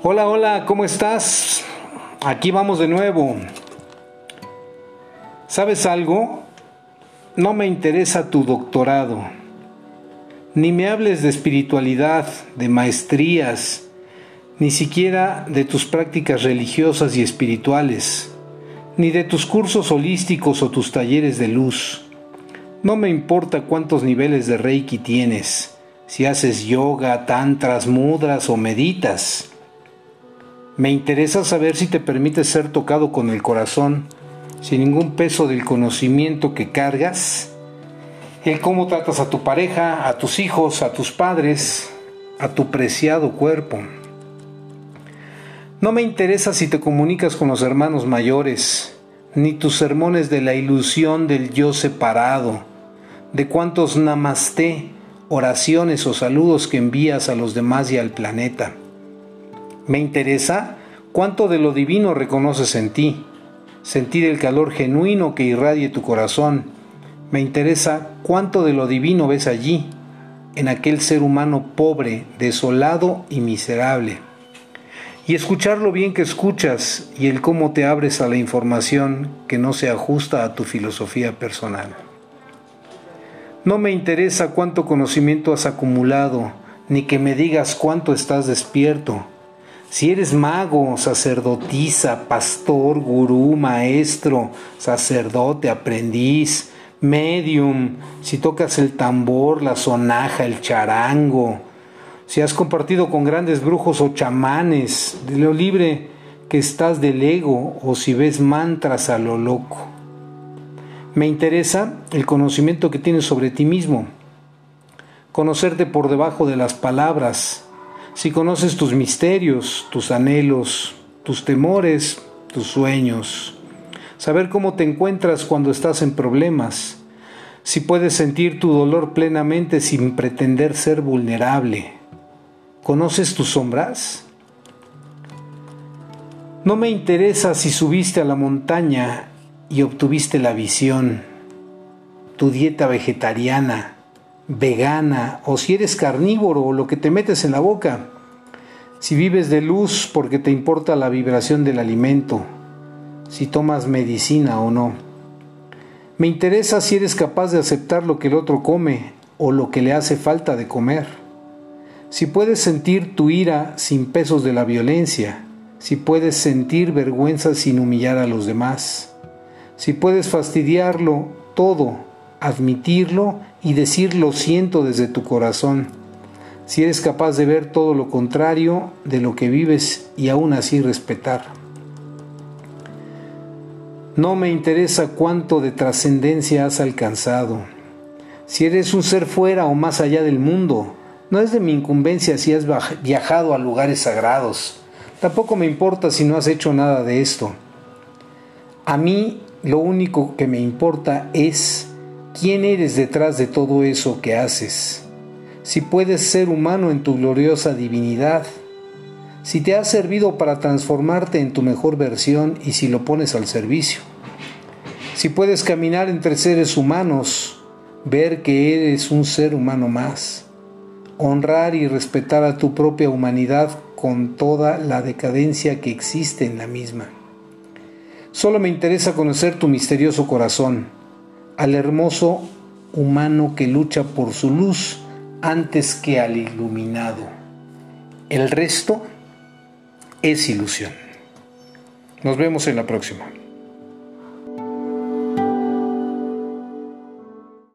Hola, hola, ¿cómo estás? Aquí vamos de nuevo. ¿Sabes algo? No me interesa tu doctorado. Ni me hables de espiritualidad, de maestrías, ni siquiera de tus prácticas religiosas y espirituales, ni de tus cursos holísticos o tus talleres de luz. No me importa cuántos niveles de Reiki tienes, si haces yoga, tantras, mudras o meditas. Me interesa saber si te permites ser tocado con el corazón, sin ningún peso del conocimiento que cargas, el cómo tratas a tu pareja, a tus hijos, a tus padres, a tu preciado cuerpo. No me interesa si te comunicas con los hermanos mayores, ni tus sermones de la ilusión del yo separado, de cuántos namaste, oraciones o saludos que envías a los demás y al planeta. Me interesa cuánto de lo divino reconoces en ti, sentir el calor genuino que irradie tu corazón. Me interesa cuánto de lo divino ves allí, en aquel ser humano pobre, desolado y miserable. Y escuchar lo bien que escuchas y el cómo te abres a la información que no se ajusta a tu filosofía personal. No me interesa cuánto conocimiento has acumulado, ni que me digas cuánto estás despierto si eres mago, sacerdotisa, pastor, gurú, maestro, sacerdote, aprendiz, medium, si tocas el tambor, la sonaja, el charango, si has compartido con grandes brujos o chamanes, de lo libre que estás del ego o si ves mantras a lo loco. Me interesa el conocimiento que tienes sobre ti mismo, conocerte por debajo de las palabras, si conoces tus misterios, tus anhelos, tus temores, tus sueños, saber cómo te encuentras cuando estás en problemas, si puedes sentir tu dolor plenamente sin pretender ser vulnerable. ¿Conoces tus sombras? No me interesa si subiste a la montaña y obtuviste la visión, tu dieta vegetariana, vegana o si eres carnívoro o lo que te metes en la boca. Si vives de luz porque te importa la vibración del alimento. Si tomas medicina o no. Me interesa si eres capaz de aceptar lo que el otro come o lo que le hace falta de comer. Si puedes sentir tu ira sin pesos de la violencia. Si puedes sentir vergüenza sin humillar a los demás. Si puedes fastidiarlo todo admitirlo y decir lo siento desde tu corazón. Si eres capaz de ver todo lo contrario de lo que vives y aún así respetar. No me interesa cuánto de trascendencia has alcanzado. Si eres un ser fuera o más allá del mundo, no es de mi incumbencia si has viajado a lugares sagrados. Tampoco me importa si no has hecho nada de esto. A mí lo único que me importa es ¿Quién eres detrás de todo eso que haces? Si puedes ser humano en tu gloriosa divinidad, si te ha servido para transformarte en tu mejor versión y si lo pones al servicio, si puedes caminar entre seres humanos, ver que eres un ser humano más, honrar y respetar a tu propia humanidad con toda la decadencia que existe en la misma. Solo me interesa conocer tu misterioso corazón al hermoso humano que lucha por su luz antes que al iluminado. El resto es ilusión. Nos vemos en la próxima.